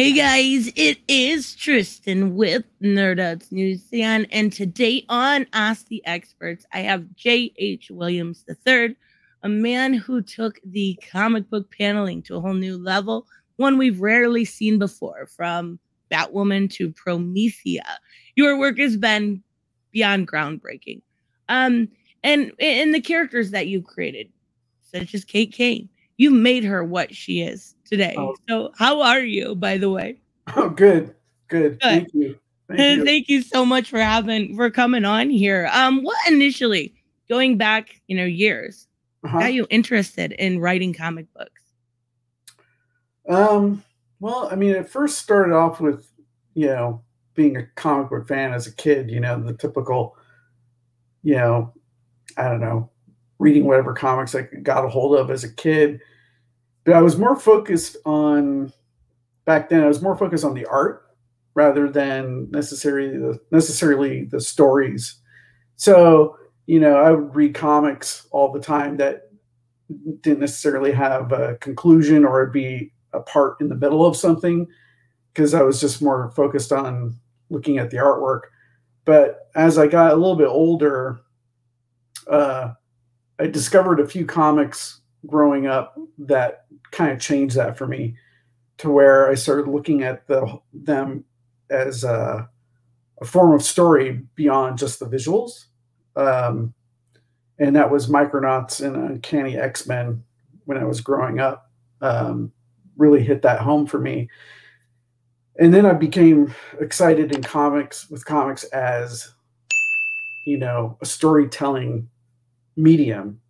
Hey guys, it is Tristan with Nerdouts News and today on Ask the Experts, I have J.H. Williams III, a man who took the comic book paneling to a whole new level, one we've rarely seen before, from Batwoman to Promethea. Your work has been beyond groundbreaking. Um, and in the characters that you created, such as Kate Kane, you made her what she is today. Oh. So, how are you, by the way? Oh, good, good. good. Thank you. Thank you. Thank you so much for having for coming on here. Um, what initially going back, you know, years, uh-huh. got you interested in writing comic books? Um, well, I mean, it first started off with, you know, being a comic book fan as a kid. You know, the typical, you know, I don't know, reading whatever comics I got a hold of as a kid but I was more focused on back then. I was more focused on the art rather than necessarily the necessarily the stories. So you know, I would read comics all the time that didn't necessarily have a conclusion or it'd be a part in the middle of something because I was just more focused on looking at the artwork. But as I got a little bit older, uh, I discovered a few comics growing up that kind of changed that for me to where I started looking at the them as a, a form of story beyond just the visuals. Um, and that was Micronauts and Uncanny X Men when I was growing up. Um, really hit that home for me. And then I became excited in comics with comics as, you know, a storytelling medium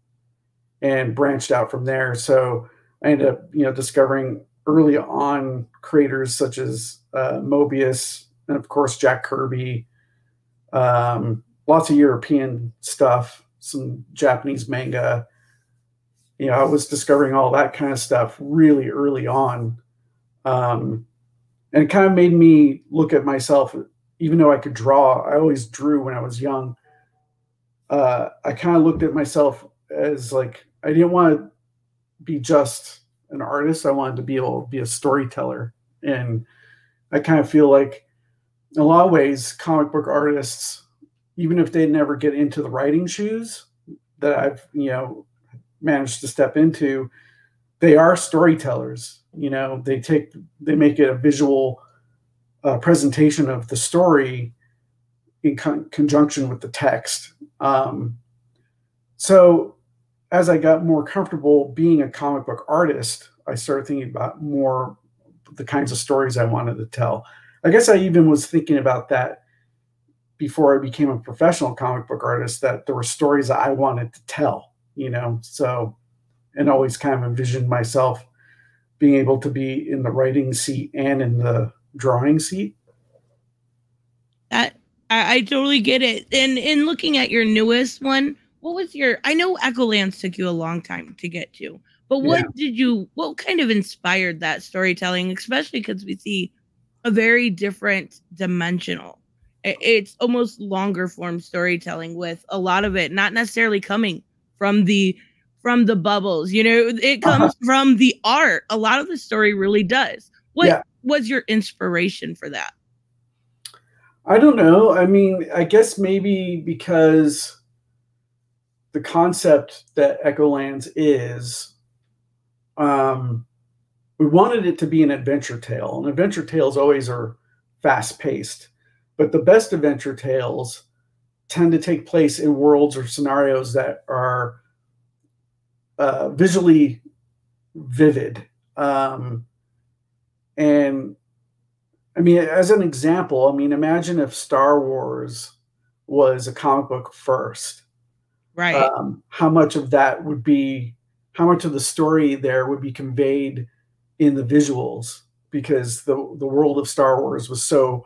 and branched out from there. So I ended up, you know, discovering early on creators such as uh, Moebius and of course Jack Kirby, um, lots of European stuff, some Japanese manga. You know, I was discovering all that kind of stuff really early on. Um, and it kind of made me look at myself, even though I could draw, I always drew when I was young. Uh, I kind of looked at myself as like I didn't want to be just an artist. I wanted to be able to be a storyteller. And I kind of feel like, in a lot of ways, comic book artists, even if they never get into the writing shoes that I've, you know, managed to step into, they are storytellers. You know, they take, they make it a visual uh, presentation of the story in con- conjunction with the text. Um, so as I got more comfortable being a comic book artist, I started thinking about more the kinds of stories I wanted to tell. I guess I even was thinking about that before I became a professional comic book artist that there were stories that I wanted to tell, you know. So, and always kind of envisioned myself being able to be in the writing seat and in the drawing seat. That I, I totally get it. And in looking at your newest one, what was your i know echolands took you a long time to get to but what yeah. did you what kind of inspired that storytelling especially because we see a very different dimensional it's almost longer form storytelling with a lot of it not necessarily coming from the from the bubbles you know it uh-huh. comes uh-huh. from the art a lot of the story really does what yeah. was your inspiration for that i don't know i mean i guess maybe because the concept that Echolands is, um, we wanted it to be an adventure tale. And adventure tales always are fast paced, but the best adventure tales tend to take place in worlds or scenarios that are uh, visually vivid. Um, and I mean, as an example, I mean, imagine if Star Wars was a comic book first right um, how much of that would be how much of the story there would be conveyed in the visuals because the the world of Star Wars was so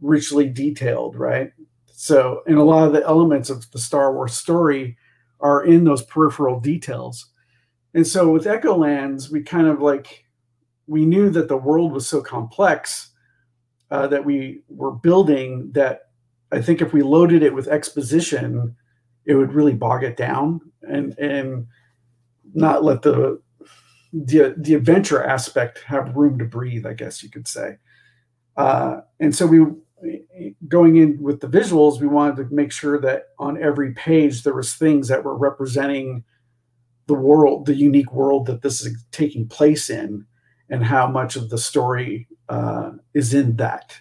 richly detailed, right? So, and a lot of the elements of the Star Wars story are in those peripheral details. And so with Echolands, we kind of like we knew that the world was so complex uh, that we were building that I think if we loaded it with exposition, it would really bog it down and and not let the the the adventure aspect have room to breathe. I guess you could say. Uh, and so we going in with the visuals, we wanted to make sure that on every page there was things that were representing the world, the unique world that this is taking place in, and how much of the story uh, is in that,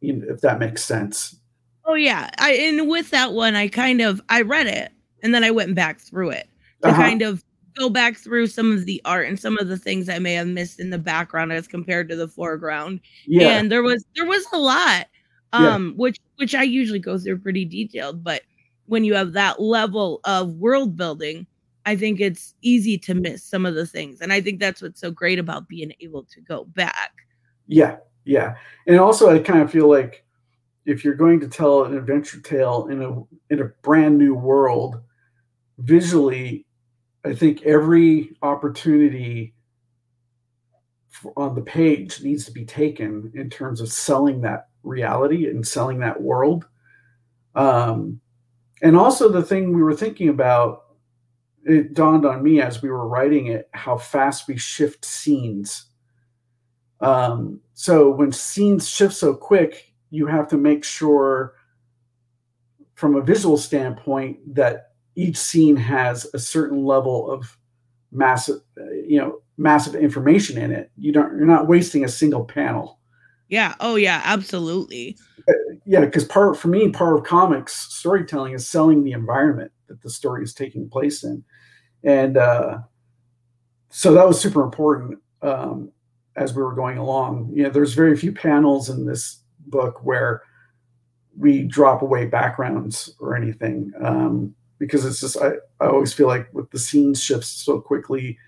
if that makes sense. Oh yeah, I and with that one, I kind of I read it and then I went back through it to uh-huh. kind of go back through some of the art and some of the things I may have missed in the background as compared to the foreground. Yeah. And there was there was a lot um yeah. which which I usually go through pretty detailed, but when you have that level of world building, I think it's easy to miss some of the things. And I think that's what's so great about being able to go back. Yeah. Yeah. And also I kind of feel like if you're going to tell an adventure tale in a in a brand new world, visually I think every opportunity on the page needs to be taken in terms of selling that reality and selling that world. Um, and also, the thing we were thinking about, it dawned on me as we were writing it how fast we shift scenes. Um, so, when scenes shift so quick, you have to make sure, from a visual standpoint, that each scene has a certain level of massive, you know, massive information in it. You don't, you're not wasting a single panel. Yeah. Oh, yeah. Absolutely. Yeah, because part for me, part of comics storytelling is selling the environment that the story is taking place in, and uh, so that was super important um, as we were going along. You know, there's very few panels in this book where we drop away backgrounds or anything. Um, because it's just I, I always feel like with the scene shifts so quickly,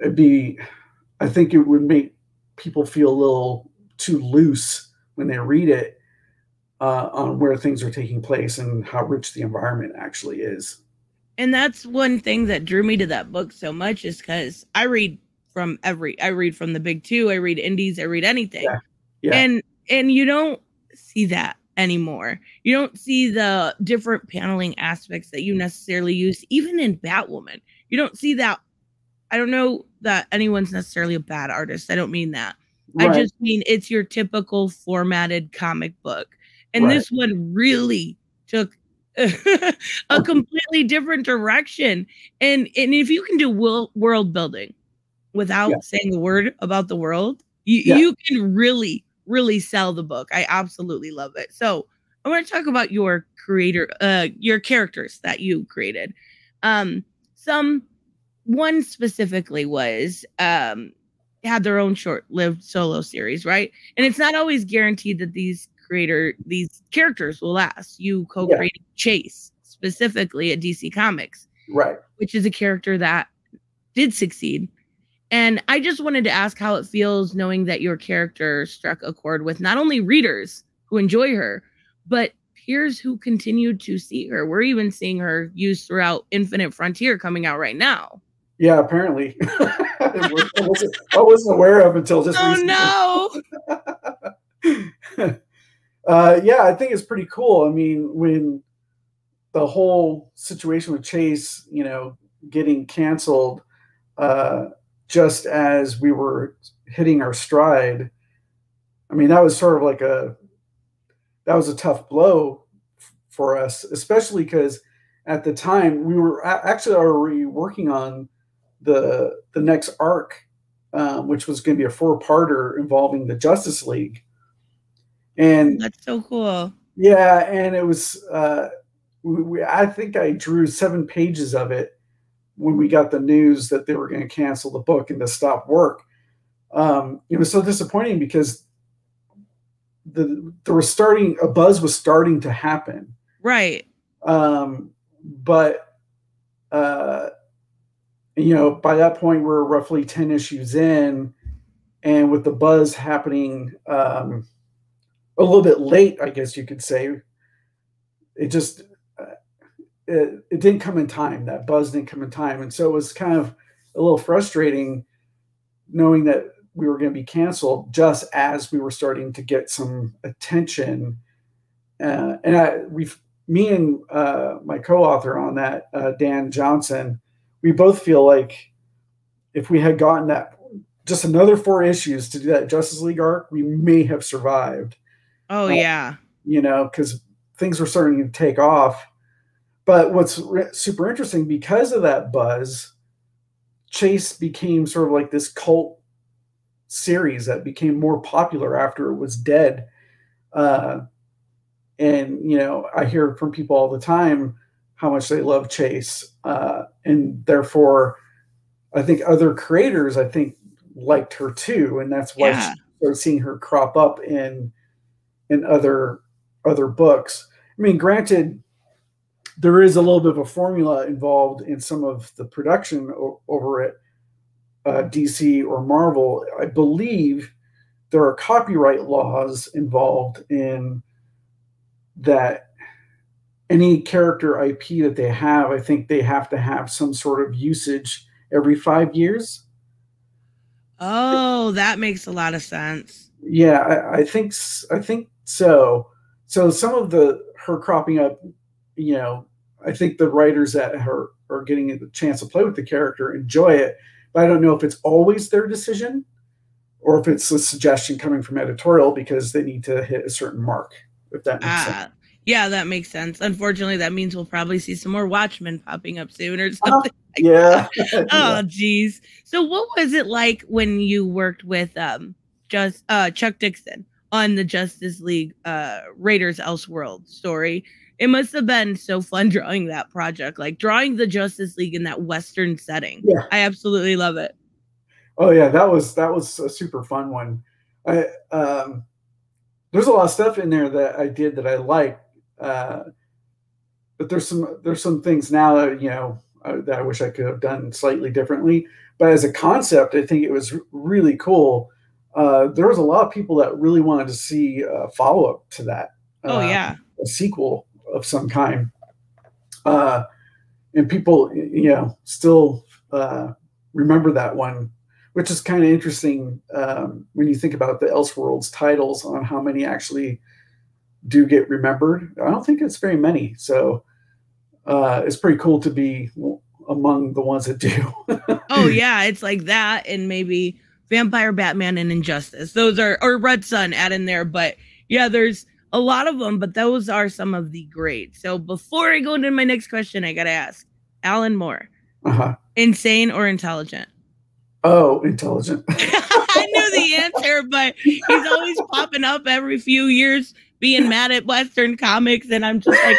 it'd be I think it would make people feel a little too loose when they read it uh, on where things are taking place and how rich the environment actually is. And that's one thing that drew me to that book so much is because I read from every I read from the big two, I read indies, I read anything. Yeah. yeah. And and you don't see that anymore. You don't see the different paneling aspects that you necessarily use, even in Batwoman. You don't see that. I don't know that anyone's necessarily a bad artist. I don't mean that. Right. I just mean it's your typical formatted comic book. And right. this one really took a completely different direction. And and if you can do world building without yeah. saying a word about the world, you, yeah. you can really really sell the book. I absolutely love it. So I want to talk about your creator, uh, your characters that you created. Um, some one specifically was um had their own short-lived solo series, right? And it's not always guaranteed that these creator these characters will last. You co-created yeah. Chase specifically at DC Comics, right? Which is a character that did succeed and I just wanted to ask how it feels knowing that your character struck a chord with not only readers who enjoy her, but peers who continued to see her. We're even seeing her used throughout Infinite Frontier coming out right now. Yeah, apparently. I, wasn't, I, wasn't, aware of until just oh, recently. no. uh, yeah, I think it's pretty cool. I mean, when the whole situation with Chase, you know, getting canceled, uh, just as we were hitting our stride, I mean, that was sort of like a that was a tough blow for us, especially because at the time we were actually already working on the the next arc, um, which was going to be a four parter involving the Justice League. And that's so cool. Yeah, and it was. Uh, we, I think I drew seven pages of it when we got the news that they were going to cancel the book and to stop work. Um, it was so disappointing because the there was starting a buzz was starting to happen. Right. Um, but uh, you know, by that point we're roughly 10 issues in, and with the buzz happening um, a little bit late, I guess you could say, it just it, it didn't come in time. That buzz didn't come in time, and so it was kind of a little frustrating knowing that we were going to be canceled just as we were starting to get some attention. Uh, and I, we, me and uh, my co-author on that, uh, Dan Johnson, we both feel like if we had gotten that just another four issues to do that Justice League arc, we may have survived. Oh, uh, yeah. You know, because things were starting to take off. But what's re- super interesting because of that buzz, Chase became sort of like this cult series that became more popular after it was dead. Uh, and you know, I hear from people all the time how much they love Chase, uh, and therefore, I think other creators I think liked her too, and that's why yeah. started seeing her crop up in in other other books. I mean, granted, there is a little bit of a formula involved in some of the production o- over at uh, DC or Marvel. I believe there are copyright laws involved in that any character IP that they have, I think they have to have some sort of usage every five years. Oh, that makes a lot of sense. Yeah, I, I think I think so. So some of the her cropping up, you know, I think the writers that her are getting the chance to play with the character enjoy it, but I don't know if it's always their decision or if it's a suggestion coming from editorial because they need to hit a certain mark. If that makes ah, sense. Yeah, that makes sense. Unfortunately, that means we'll probably see some more Watchmen popping up soon or uh-huh. something. Uh, yeah. oh, geez. So, what was it like when you worked with um just uh Chuck Dixon on the Justice League uh Riders Elseworld story? It must have been so fun drawing that project, like drawing the Justice League in that Western setting. Yeah. I absolutely love it. Oh yeah, that was that was a super fun one. I um there's a lot of stuff in there that I did that I like uh, but there's some there's some things now that you know uh, that I wish I could have done slightly differently. But as a concept, I think it was really cool. Uh, there was a lot of people that really wanted to see a follow up to that. oh yeah, a sequel of some kind. Uh, and people, you know, still uh, remember that one, which is kind of interesting um, when you think about the Elseworlds titles on how many actually do get remembered. I don't think it's very many. So uh, it's pretty cool to be among the ones that do. oh yeah, it's like that, and maybe Vampire Batman and Injustice. Those are or Red Sun add in there, but yeah, there's a lot of them, but those are some of the great. So before I go into my next question, I gotta ask Alan Moore, uh-huh. insane or intelligent? Oh, intelligent. I knew the answer, but he's always popping up every few years being mad at Western comics, and I'm just like,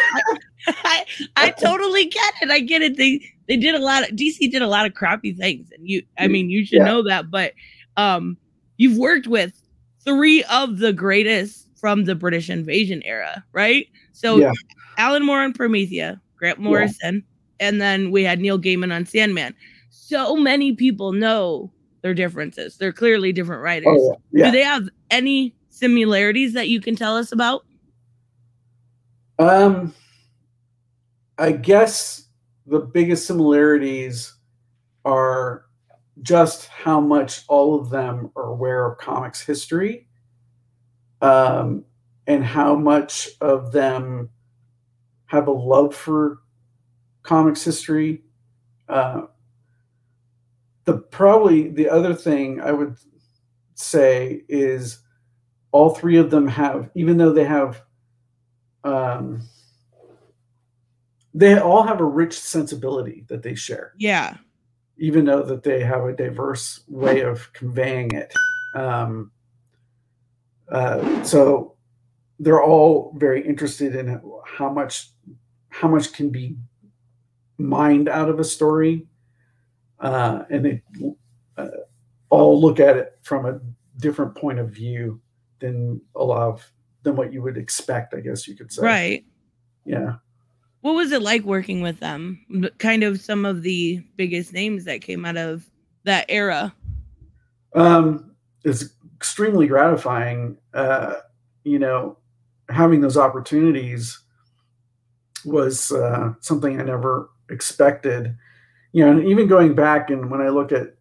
I, I totally get it. I get it. They they did a lot of DC did a lot of crappy things, and you, I mean, you should yeah. know that. But um, you've worked with three of the greatest from the British invasion era, right? So yeah. Alan Moore on Promethea, Grant Morrison, yeah. and then we had Neil Gaiman on Sandman. So many people know their differences. They're clearly different writers. Oh, Do they have any similarities that you can tell us about? Um, I guess the biggest similarities are just how much all of them are aware of comics history um, and how much of them have a love for comics history. Uh, the probably the other thing I would say is all three of them have, even though they have, um, they all have a rich sensibility that they share. Yeah. Even though that they have a diverse way of conveying it. Um, uh, so they're all very interested in how much how much can be mined out of a story, uh, and they uh, all look at it from a different point of view than a lot of than what you would expect, I guess you could say. Right. Yeah. What was it like working with them? Kind of some of the biggest names that came out of that era. Um, it's extremely gratifying. Uh, you know, having those opportunities was uh, something I never expected. You know, and even going back and when I look at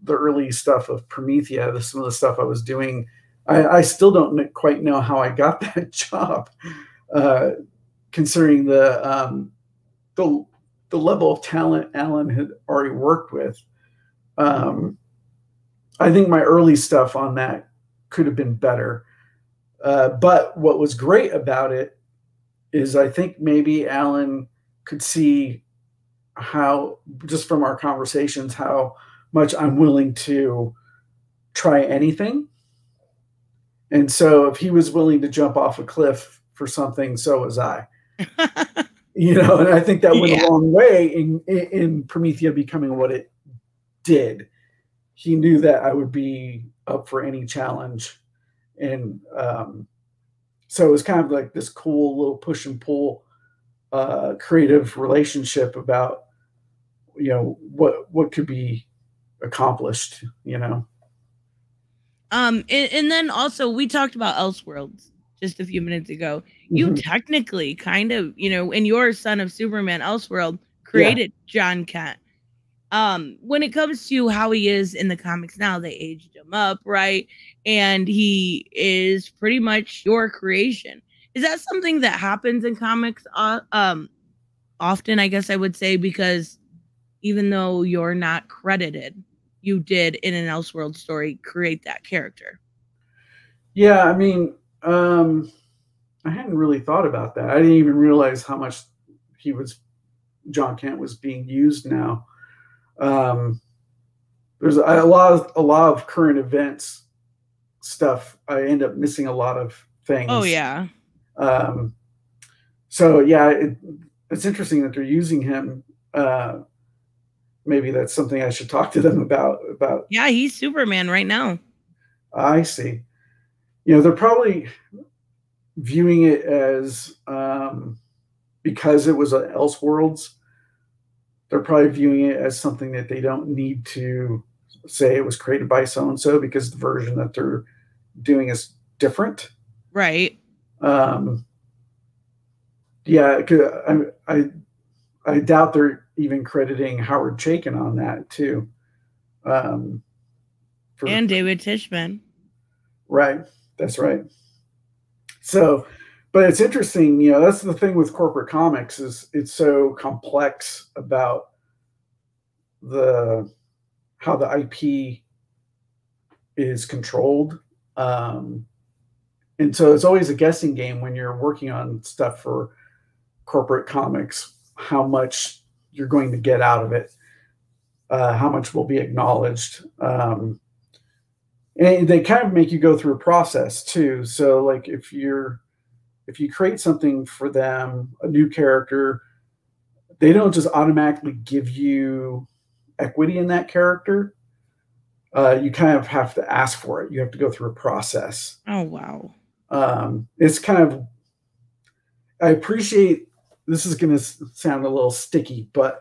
the early stuff of Promethea, some of the stuff I was doing I, I still don't quite know how I got that job, uh, considering the um, the the level of talent Alan had already worked with. Um, I think my early stuff on that could have been better. Uh, but what was great about it is I think maybe Alan could see how, just from our conversations, how much I'm willing to try anything. And so if he was willing to jump off a cliff for something, so was I. you know, and I think that went yeah. a long way in, in, in Promethea becoming what it did. He knew that I would be up for any challenge. And um, so it was kind of like this cool little push and pull uh, creative relationship about, you know, what, what could be accomplished, you know? Um, and, and then also we talked about Elseworlds just a few minutes ago. You mm-hmm. technically kind of, you know, in your Son of Superman Elseworld created yeah. Jon Kent. Um, when it comes to how he is in the comics now, they aged him up, right? And he is pretty much your creation. Is that something that happens in comics uh, um often, I guess I would say, because even though you're not credited, you did in an Elseworld story create that character. Yeah, I mean, um, I hadn't really thought about that. I didn't even realize how much he was, Jon Kent was being used now. Um, there's a, lot of a lot of current events stuff. I end up missing a lot of things. Oh yeah. Um, so yeah, it, it's interesting that they're using him. Uh, maybe that's something I should talk to them about. About yeah, he's Superman right now. I see you know, they're probably viewing it as um, because it was an Elseworlds, they're probably viewing it as something that they don't need to say it was created by so and so because the version that they're doing is different. Right. Um, yeah, I, I, I doubt they're even crediting Howard Chaykin on that too. Um, for, and David Tischman. Right. That's right. So, but it's interesting, you know, that's the thing with corporate comics is it's so complex about the how the IP is controlled. Um, and so it's always a guessing game when you're working on stuff for corporate comics, how much you're going to get out of it, uh, how much will be acknowledged. Um, and they kind of make you go through a process too. So like if you're if you create something for them a new character they don't just automatically give you equity in that character. Uh, you kind of have to ask for it. You have to go through a process. Oh wow. Um, it's kind of i appreciate this is going to sound a little sticky but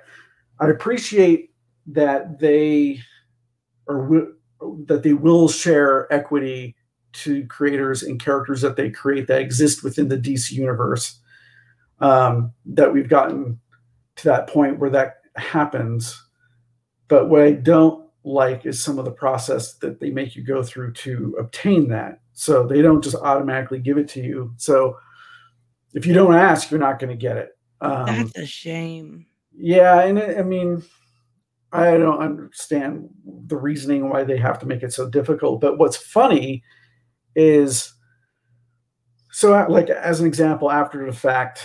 i appreciate that they are that they will share equity to creators and characters that they create that exist within the DC universe. Um, that we've gotten to that point where that happens. But what I don't like is some of the process that they make you go through to obtain that. So they don't just automatically give it to you. So if you don't ask, you're not going to get it. Um, That's a shame. Yeah, and it, I mean, I don't understand the reasoning why they have to make it so difficult. But what's funny is so, like, as an example, after the fact,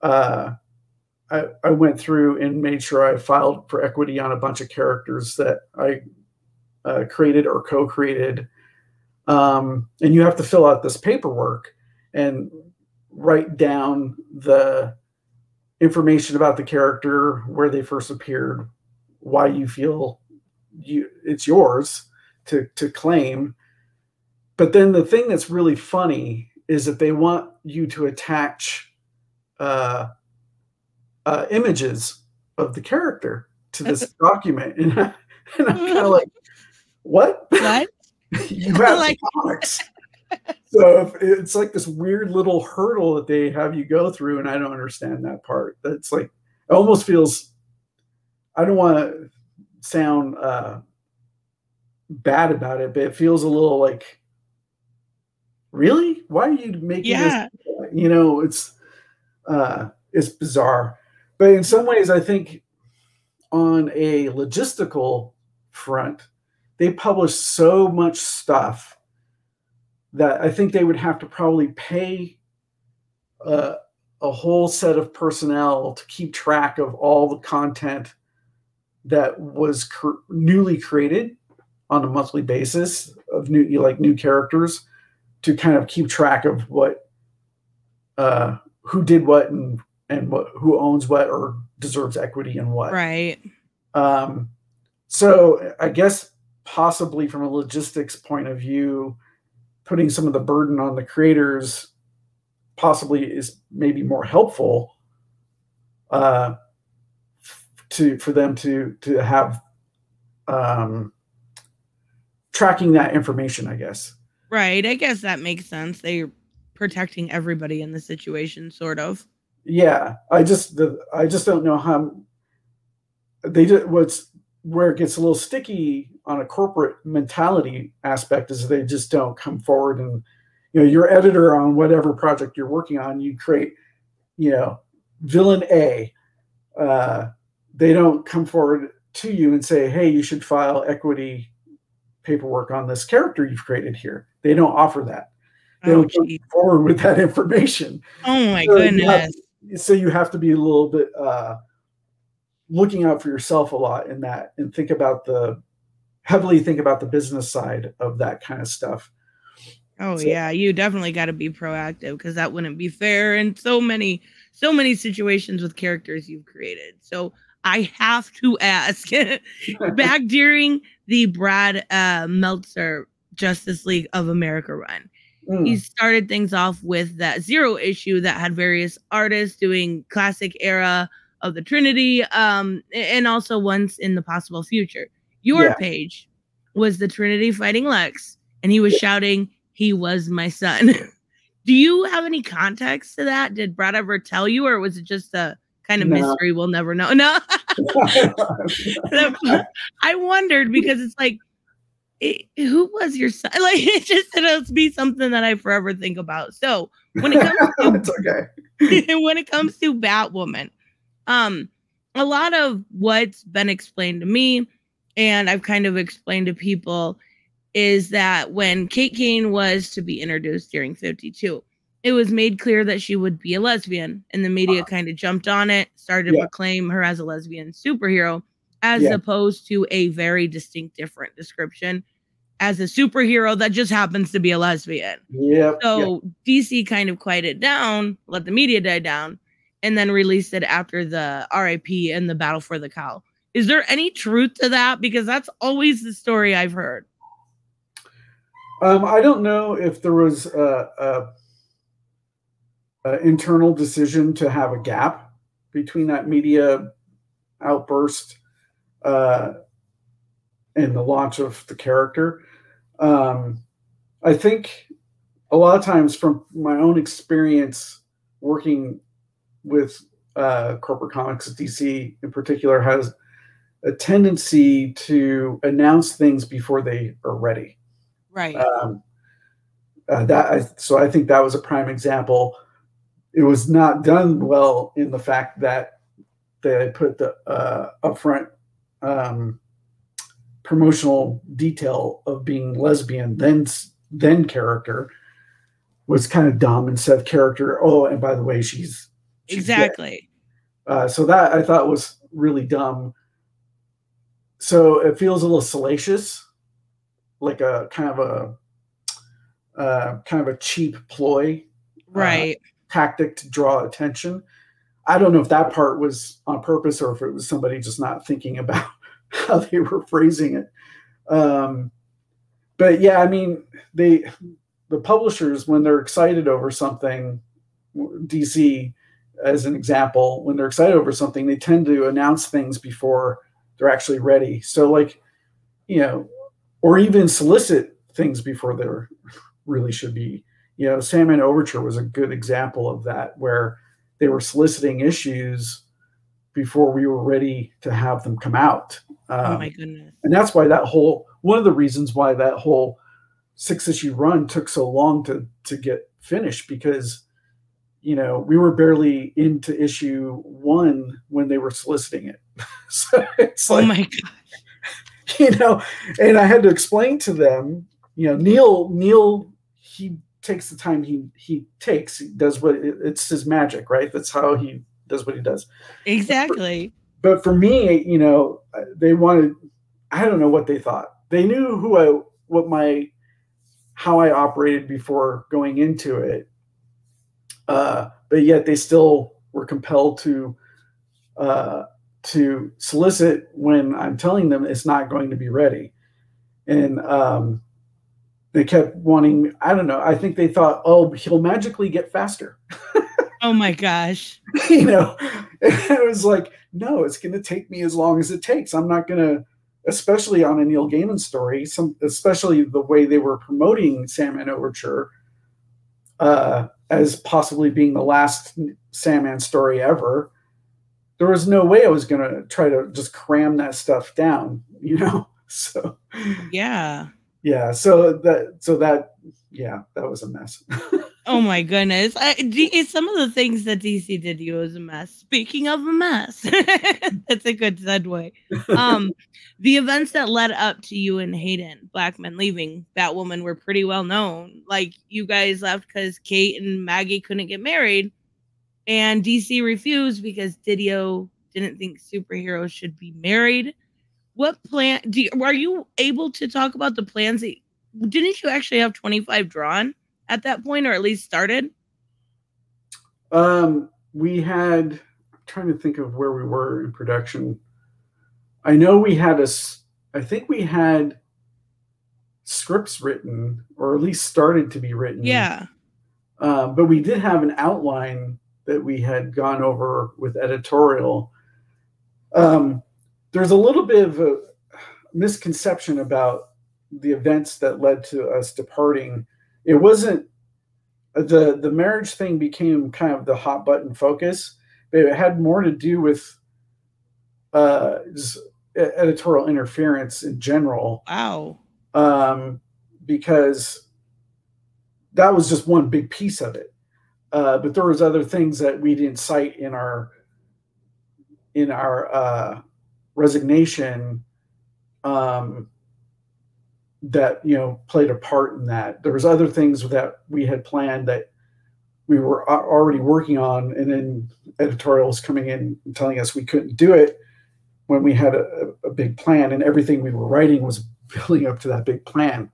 uh, I, I went through and made sure I filed for equity on a bunch of characters that I uh, created or co created. Um, and you have to fill out this paperwork and write down the information about the character, where they first appeared, why you feel you it's yours to to claim. But then the thing that's really funny is that they want you to attach uh, uh, images of the character to this document, and, I, and I'm kind of like, what? What? you have like comics. so it's like this weird little hurdle that they have you go through, and I don't understand that part. That's like it almost feels I don't want to sound uh, bad about it, but it feels a little like, really? Why are you making yeah. this? You know, it's uh, it's bizarre. But in some ways, I think on a logistical front, they publish so much stuff that I think they would have to probably pay uh, a whole set of personnel to keep track of all the content that was cr- newly created on a monthly basis of new like new characters to kind of keep track of what uh who did what and and what who owns what or deserves equity and what. Right. Um so i guess possibly from a logistics point of view putting some of the burden on the creators possibly is maybe more helpful. Uh to for them to to have um tracking that information i guess. Right i guess that makes sense. They're protecting everybody in the situation sort of. Yeah i just the i just don't know how they did what's where it gets a little sticky on a corporate mentality aspect is they just don't come forward and you know your editor on whatever project you're working on you create you know villain a uh, they don't come forward to you and say hey you should file equity paperwork on this character you've created here. They don't offer that. They oh, don't come forward with that information. Oh my so goodness you have, so you have to be a little bit uh, looking out for yourself a lot in that and think about the heavily think about the business side of that kind of stuff. Oh so, yeah you definitely got to be proactive because that wouldn't be fair in so many so many situations with characters you've created. So i have to ask back during the brad uh, meltzer justice league of america run mm. he started things off with that zero issue that had various artists doing classic era of the Trinity, um, and also once in the possible future. Your yeah. page was the Trinity fighting Lex, and he was yeah. shouting, "He was my son." Do you have any context to that? Did Brad ever tell you, or was it just a kind of no. mystery we'll never know? No. I wondered because it's like, it, who was your son? Like, it just it'll be something that I forever think about. So when it comes to okay. when it comes to Batwoman, um, a lot of what's been explained to me, and I've kind of explained to people, is that when Kate Kane was to be introduced during 52, it was made clear that she would be a lesbian, and the media uh, kind of jumped on it, started yeah. to proclaim her as a lesbian superhero, as yeah. opposed to a very distinct, different description as a superhero that just happens to be a lesbian. Yeah. So DC kind of quieted down, let the media die down, and then released it after the RIP and the Battle for the Cowl. Is there any truth to that? Because that's always the story I've heard. Um, I don't know if there was a, a, a, internal decision to have a gap between that media outburst uh, and the launch of the character. Um, I think a lot of times, from my own experience working with uh, corporate comics, at DC in particular, has a tendency to announce things before they are ready. Right. Um, uh, that I, so I think that was a prime example. It was not done well in the fact that they put the uh, upfront um, promotional detail of being lesbian, then then character was kind of dumb instead of character. Oh, and by the way, she's exactly. Uh, so that I thought was really dumb. So it feels a little salacious, like a kind of a uh, kind of a cheap ploy, uh, right? Uh, tactic to draw attention. I don't know if that part was on purpose or if it was somebody just not thinking about how they were phrasing it. Um, but yeah, I mean, they the publishers when they're excited over something, DC as an example, when they're excited over something, they tend to announce things before they're actually ready. So, like, you know, or even solicit things before they're really should be. You know, Sandman Overture was a good example of that, where they were soliciting issues before we were ready to have them come out. Um, oh my goodness! And that's why that whole one of the reasons why that whole six issue run took so long to to get finished because you know, we were barely into issue one when they were soliciting it. so it's oh like, my god! you know, and I had to explain to them, you know, Neil Neil he takes the time he he takes. He does what it's his magic, right? That's how he does what he does. Exactly. But for, but for me, you know, they wanted. I don't know what they thought. They knew who I, what my, how I operated before going into it. Uh, but yet they still were compelled to, uh, to solicit when I'm telling them it's not going to be ready. And um, they kept wanting i don't know i think they thought oh he'll magically get faster. Oh my gosh. You know it was like no it's going to take me as long as it takes. I'm not going to especially on a neil gaiman story some especially the way they were promoting sandman overture uh, as possibly being the last sandman story ever there was no way i was going to try to just cram that stuff down you know? So yeah yeah so that so that yeah that was a mess. Oh my goodness. Some of the things that dc did you was a mess. Speaking of a mess. That's a good segue. Um the events that led up to you and haden blackman leaving batwoman were pretty well known. Like you guys left because kate and maggie couldn't get married and dc refused because didio didn't think superheroes should be married what plan do you, are you able to talk about the plans that, didn't you actually have 25 drawn at that point or at least started? Um we had i'm trying to think of where we were in production. I know we had a i think we had scripts written or at least started to be written. Yeah. Um, but we did have an outline that we had gone over with editorial. Um, there's a little bit of a misconception about the events that led to us departing. It wasn't the the marriage thing became kind of the hot button focus, but it had more to do with uh, editorial interference in general. Wow. Um, because that was just one big piece of it. Uh, but there was other things that we didn't cite in our in our uh, resignation um, that you know played a part in that. There was other things that we had planned that we were already working on, and then editorials coming in and telling us we couldn't do it when we had a, a big plan, and everything we were writing was building up to that big plan,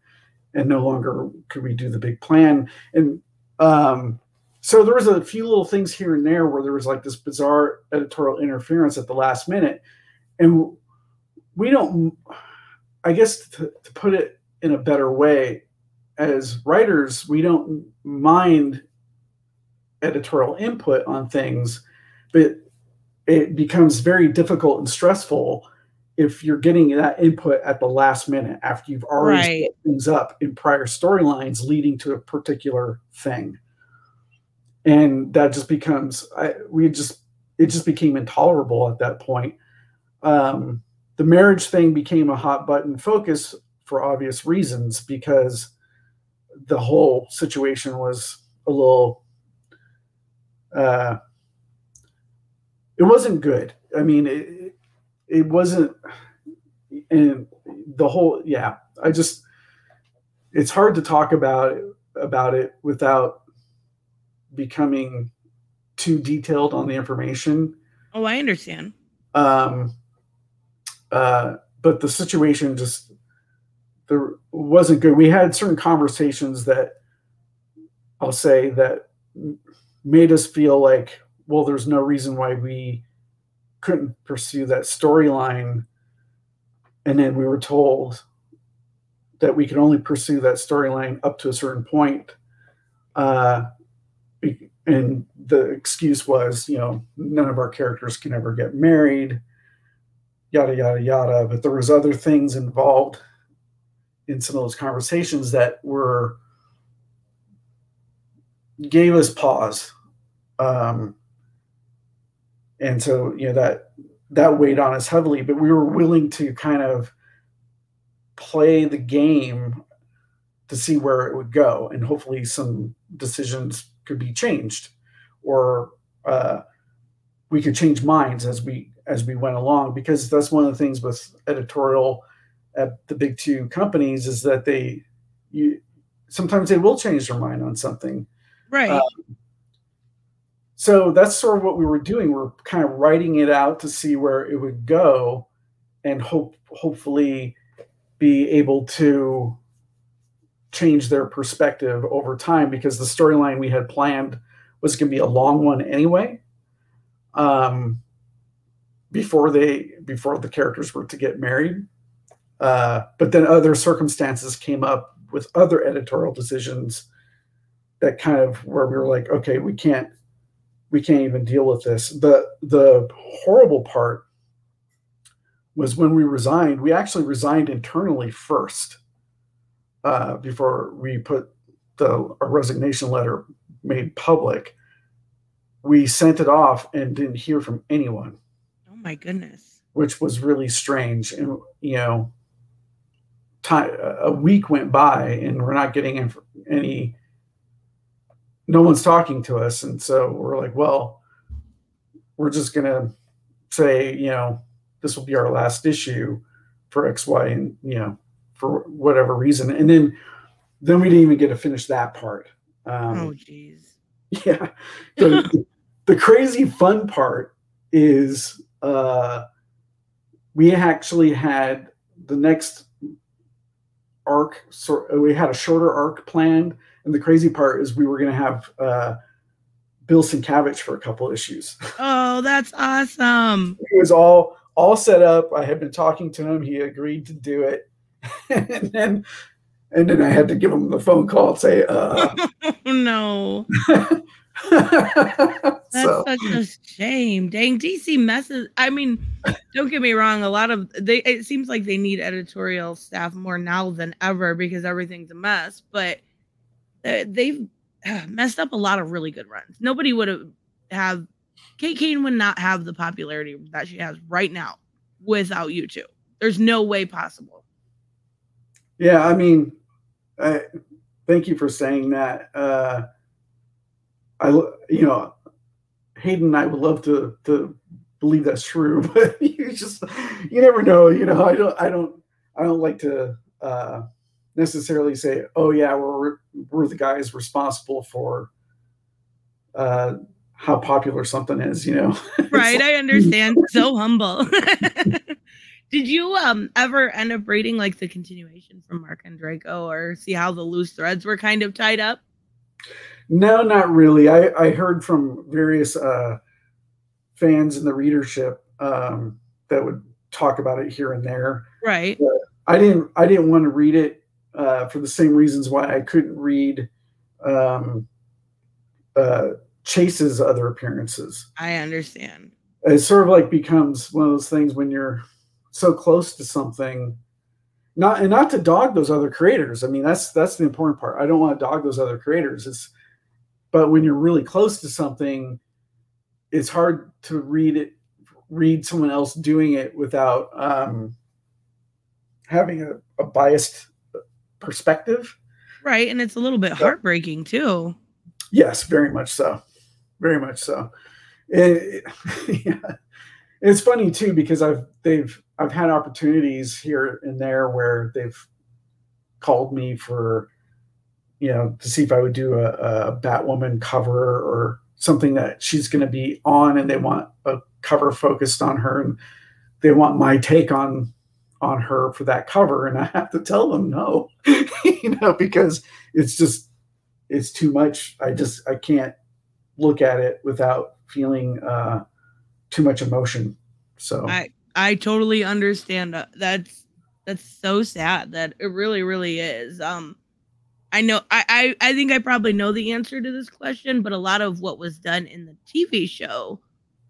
and no longer could we do the big plan. And um, so there was a few little things here and there where there was like this bizarre editorial interference at the last minute and we don't i guess to, to put it in a better way as writers we don't mind editorial input on things but it becomes very difficult and stressful if you're getting that input at the last minute after you've already right. set things up in prior storylines leading to a particular thing and that just becomes I, we just it just became intolerable at that point um, the marriage thing became a hot button focus for obvious reasons because the whole situation was a little uh, it wasn't good. I mean it, it wasn't and the whole yeah i just it's hard to talk about about it without becoming too detailed on the information. Oh i understand. Um uh, but the situation just there wasn't good. We had certain conversations that I'll say that made us feel like, well, there's no reason why we couldn't pursue that storyline. And then we were told that we could only pursue that storyline up to a certain point. Uh, and the excuse was, you know, none of our characters can ever get married yada yada yada. But there was other things involved in some of those conversations that were gave us pause. Um, and so you know that that weighed on us heavily but we were willing to kind of play the game to see where it would go. And hopefully some decisions could be changed or uh, we could change minds as we as we went along because that's one of the things with editorial at the big two companies is that they you sometimes they will change their mind on something. Right. Um, so that's sort of what we were doing. We're kind of writing it out to see where it would go and hope hopefully be able to change their perspective over time because the storyline we had planned was going to be a long one anyway. Um, before they before the characters were to get married. Uh, but then other circumstances came up with other editorial decisions that kind of where we were like okay we can't we can't even deal with this. The the horrible part was when we resigned we actually resigned internally first uh, before we put the resignation letter made public, we sent it off and didn't hear from anyone. My goodness. Which was really strange. And, you know, time, a week went by and we're not getting any, no one's talking to us. And so we're like, well, we're just going to say, you know, this will be our last issue for X, Y, and, you know, for whatever reason. And then then we didn't even get to finish that part. Um, oh, jeez. Yeah. The, the crazy fun part is uh, we actually had the next arc. So we had a shorter arc planned, and the crazy part is we were going to have uh, Bill Sienkiewicz for a couple issues. Oh, that's awesome! it was all all set up. I had been talking to him. He agreed to do it, and then and then I had to give him the phone call and say, uh, no. That's so. such a shame. Dang, DC messes. I mean, don't get me wrong. A lot of they. It seems like they need editorial staff more now than ever because everything's a mess. But they've messed up a lot of really good runs. Nobody would have have. Kate Kane would not have the popularity that she has right now without you two. There's no way possible. Yeah, I mean, I, thank you for saying that. Uh, I, you know, Haden and I would love to to believe that's true, but you just you never know. You know, I don't, I don't, I don't like to uh, necessarily say, oh yeah, we're we're the guys responsible for uh, how popular something is. You know, right? I understand. so humble. Did you um ever end up reading like the continuation from Marc Andreyko or see how the loose threads were kind of tied up? No, not really. I, I heard from various uh, fans in the readership um, that would talk about it here and there. Right. But I didn't. I didn't want to read it uh, for the same reasons why I couldn't read um, uh, Chase's other appearances. I understand. It sort of like becomes one of those things when you're so close to something not and not to dog those other creators i mean that's that's the important part i don't want to dog those other creators it's but when you're really close to something it's hard to read it read someone else doing it without um, having a, a, biased perspective. Right and it's a little bit heartbreaking too. Yes very much so. Very much so. It, yeah. it's funny too because i've they've I've had opportunities here and there where they've called me for, you know, to see if I would do a, a Batwoman cover or something that she's going to be on, and they want a cover focused on her, and they want my take on on her for that cover, and I have to tell them no, you know, because it's just it's too much. I just I can't look at it without feeling uh, too much emotion. So I I totally understand that. That's that's so sad that it really, really is. Um I know I, I I think I probably know the answer to this question, but a lot of what was done in the TV show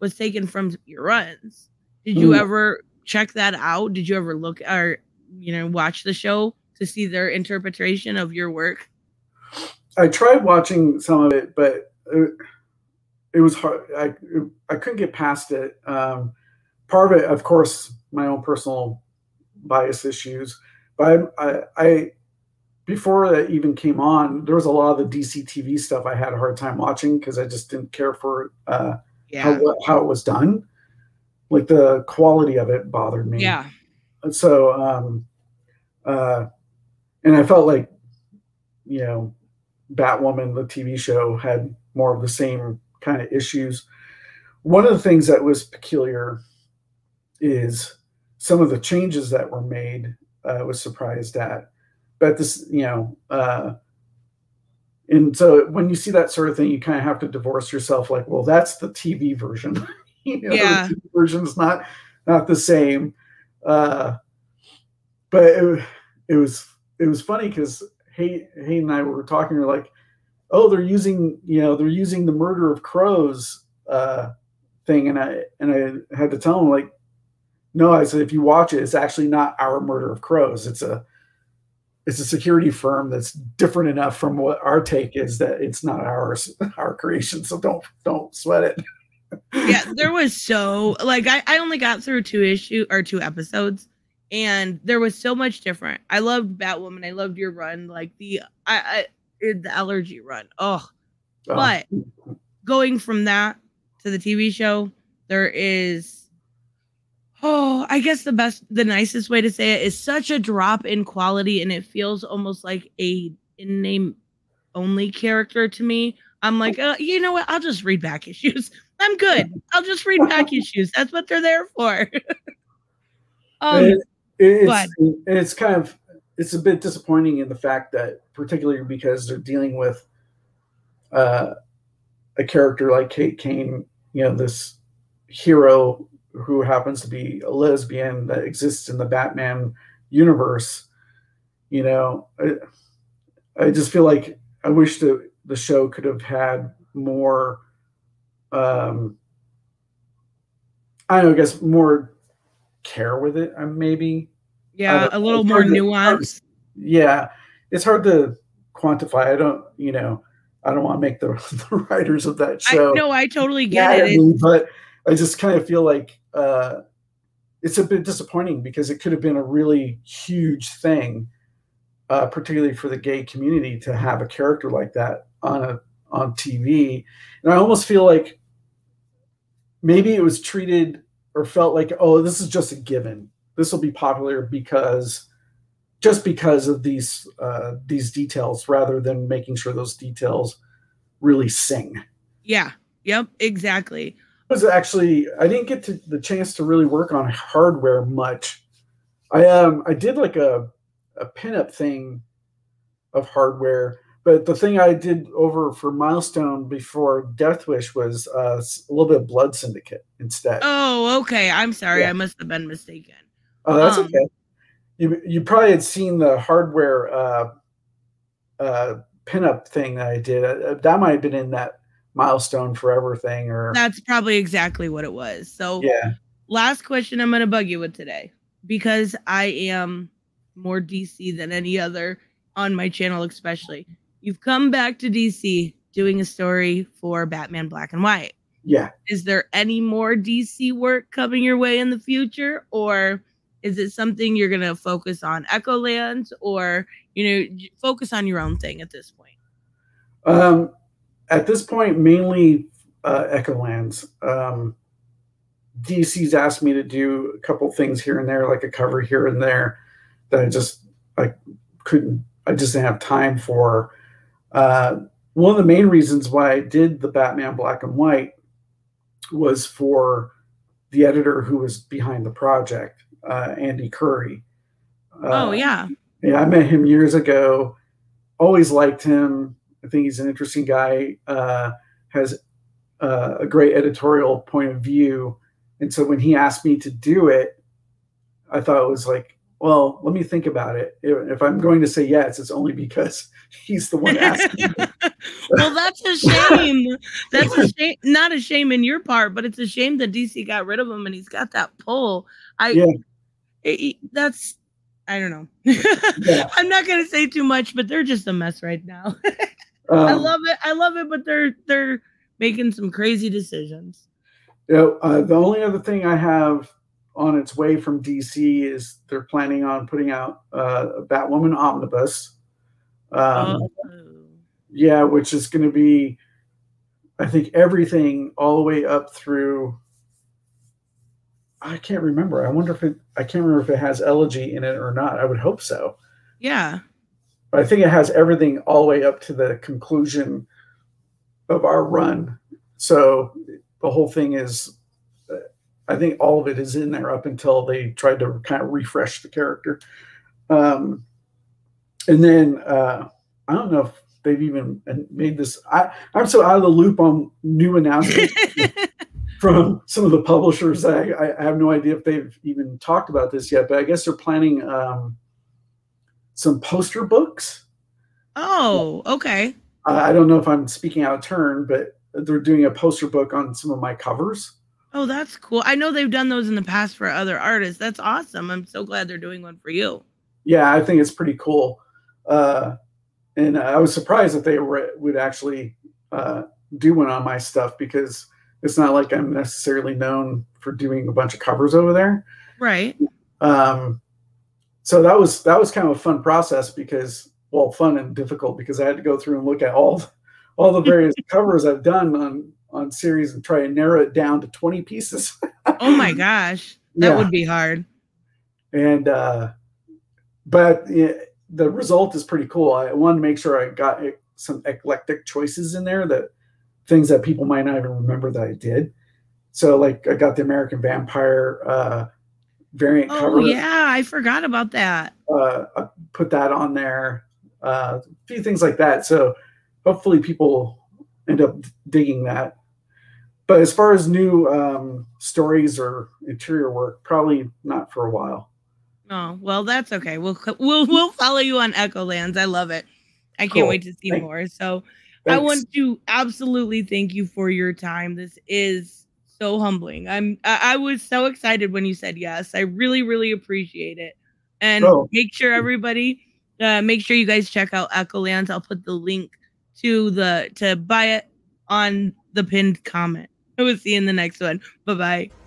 was taken from your runs. Did you mm. ever check that out? Did you ever look or you know watch the show to see their interpretation of your work? I tried watching some of it, but it, it was hard. I I couldn't get past it. Um, part of it, of course, my own personal bias issues. But I, I, I before that even came on, there was a lot of the DC TV stuff I had a hard time watching because I just didn't care for uh, yeah. how, how it was done. Like the quality of it bothered me. Yeah. So um, uh, and I felt like, you know, Batwoman, the TV show, had more of the same kind of issues. One of the things that was peculiar is some of the changes that were made. Uh, I was surprised at, but this, you know, uh, and so when you see that sort of thing, you kind of have to divorce yourself. Like, well, that's the TV version. you know, yeah, the TV version's not not the same. Uh, but it, it was it was funny because Hay Haden and I were talking. We're like, oh, they're using you know they're using the murder of crows uh, thing, and I and I had to tell him like, no, I said if you watch it, it's actually not our murder of crows. It's a it's a security firm that's different enough from what our take is that it's not ours our creation. So don't don't sweat it. yeah, there was so like I, I only got through two issue or two episodes and there was so much different. I loved Batwoman. I loved your run, like the I, I the Elegy run. Oh, oh. but going from that to the TV show, there is oh, I guess the best, the nicest way to say it is such a drop in quality, and it feels almost like a in name only character to me. I'm like, uh, you know what? I'll just read back issues. I'm good. I'll just read back issues. That's what they're there for. um, it's it's kind of it's a bit disappointing in the fact that particularly because they're dealing with uh, a character like Kate Kane, you know, this hero who happens to be a lesbian that exists in the Batman universe. You know, I, I just feel like I wish the the show could have had more. Um, I don't know, I guess more care with it, uh, maybe. Yeah, a little more nuance. yeah, it's hard to quantify. I don't, you know, I don't want to make the, the writers of that show. No, I totally get it. Me, but I just kind of feel like uh, it's a bit disappointing because it could have been a really huge thing, uh, particularly for the gay community, to have a character like that on a on TV. And I almost feel like maybe it was treated or felt like, oh, this is just a given this will be popular because just because of these uh, these details rather than making sure those details really sing. Yeah. Yep. Exactly. Was actually I didn't get to the chance to really work on hardware much. I um I did like a a pinup thing of hardware, but the thing I did over for Milestone before Death Wish was uh, a little bit of Blood Syndicate instead. Oh, okay. I'm sorry. Yeah. I must have been mistaken. Oh, that's um, okay. You you probably had seen the hardware uh, uh, pinup thing that I did. Uh, that might have been in that milestone forever thing, or that's probably exactly what it was. So yeah. Last question I'm going to bug you with today because I am more DC than any other on my channel, especially. You've come back to DC doing a story for Batman Black and White. Yeah. Is there any more DC work coming your way in the future, or is it something you're going to focus on Echolands or, you know, focus on your own thing at this point? Um, at this point, mainly uh, Echolands. Um, DC's asked me to do a couple things here and there, like a cover here and there, that I just I couldn't, I just didn't have time for. Uh, one of the main reasons why I did the Batman Black and White was for the editor who was behind the project uh, Andy Khouri. Uh, oh yeah. Yeah, I met him years ago. Always liked him. I think he's an interesting guy. Uh, has uh, a great editorial point of view, and so when he asked me to do it, I thought it was like, well, let me think about it. If I'm going to say yes, it's only because he's the one asking. well, that's a shame. That's a shame. Not a shame in your part, but it's a shame that DC got rid of him and he's got that pull. I yeah it, that's I don't know. yeah. I'm not gonna say too much, but they're just a mess right now. Um, I love it. I love it, but they're they're making some crazy decisions. You know, uh, the only other thing I have on its way from DC is they're planning on putting out uh, a Batwoman omnibus. Um, oh. Yeah, which is going to be, I think, everything all the way up through I can't remember. I wonder if it. I can't remember if it has elegy in it or not. I would hope so. Yeah. But I think it has everything all the way up to the conclusion of our run. So the whole thing is, I think all of it is in there up until they tried to kind of refresh the character. Um, and then uh, I don't know if they've even made this. I, I'm so out of the loop on new announcements from some of the publishers. I, I have no idea if they've even talked about this yet, but I guess they're planning um, some poster books. Oh, okay. I don't know if I'm speaking out of turn, but they're doing a poster book on some of my covers. Oh, that's cool. I know they've done those in the past for other artists. That's awesome. I'm so glad they're doing one for you. Yeah, I think it's pretty cool. Uh, and I was surprised that they were, would actually uh, do one on my stuff because it's not like I'm necessarily known for doing a bunch of covers over there. Right. Um, so that was that was kind of a fun process because well, fun and difficult because I had to go through and look at all all the various covers I've done on on series and try and narrow it down to 20 pieces. oh my gosh. That yeah. would be hard. And uh but yeah, the result is pretty cool. I wanted to make sure I got some eclectic choices in there that things that people might not even remember that I did. So like I got the American Vampire uh variant oh, cover. yeah, I forgot about that. Uh I put that on there. Uh a few things like that. So hopefully people end up digging that. But as far as new um, stories or interior work, probably not for a while. Oh well, that's okay. We'll we'll we'll follow you on Echolands. I love it. I can't cool. wait to see Thanks. more. So Thanks. I want to absolutely thank you for your time. This is so humbling. I'm I, I was so excited when you said yes. I really really appreciate it. And oh. make sure everybody, uh, make sure you guys check out Echolands. I'll put the link to the to buy it on the pinned comment. I will see you in the next one. Bye bye.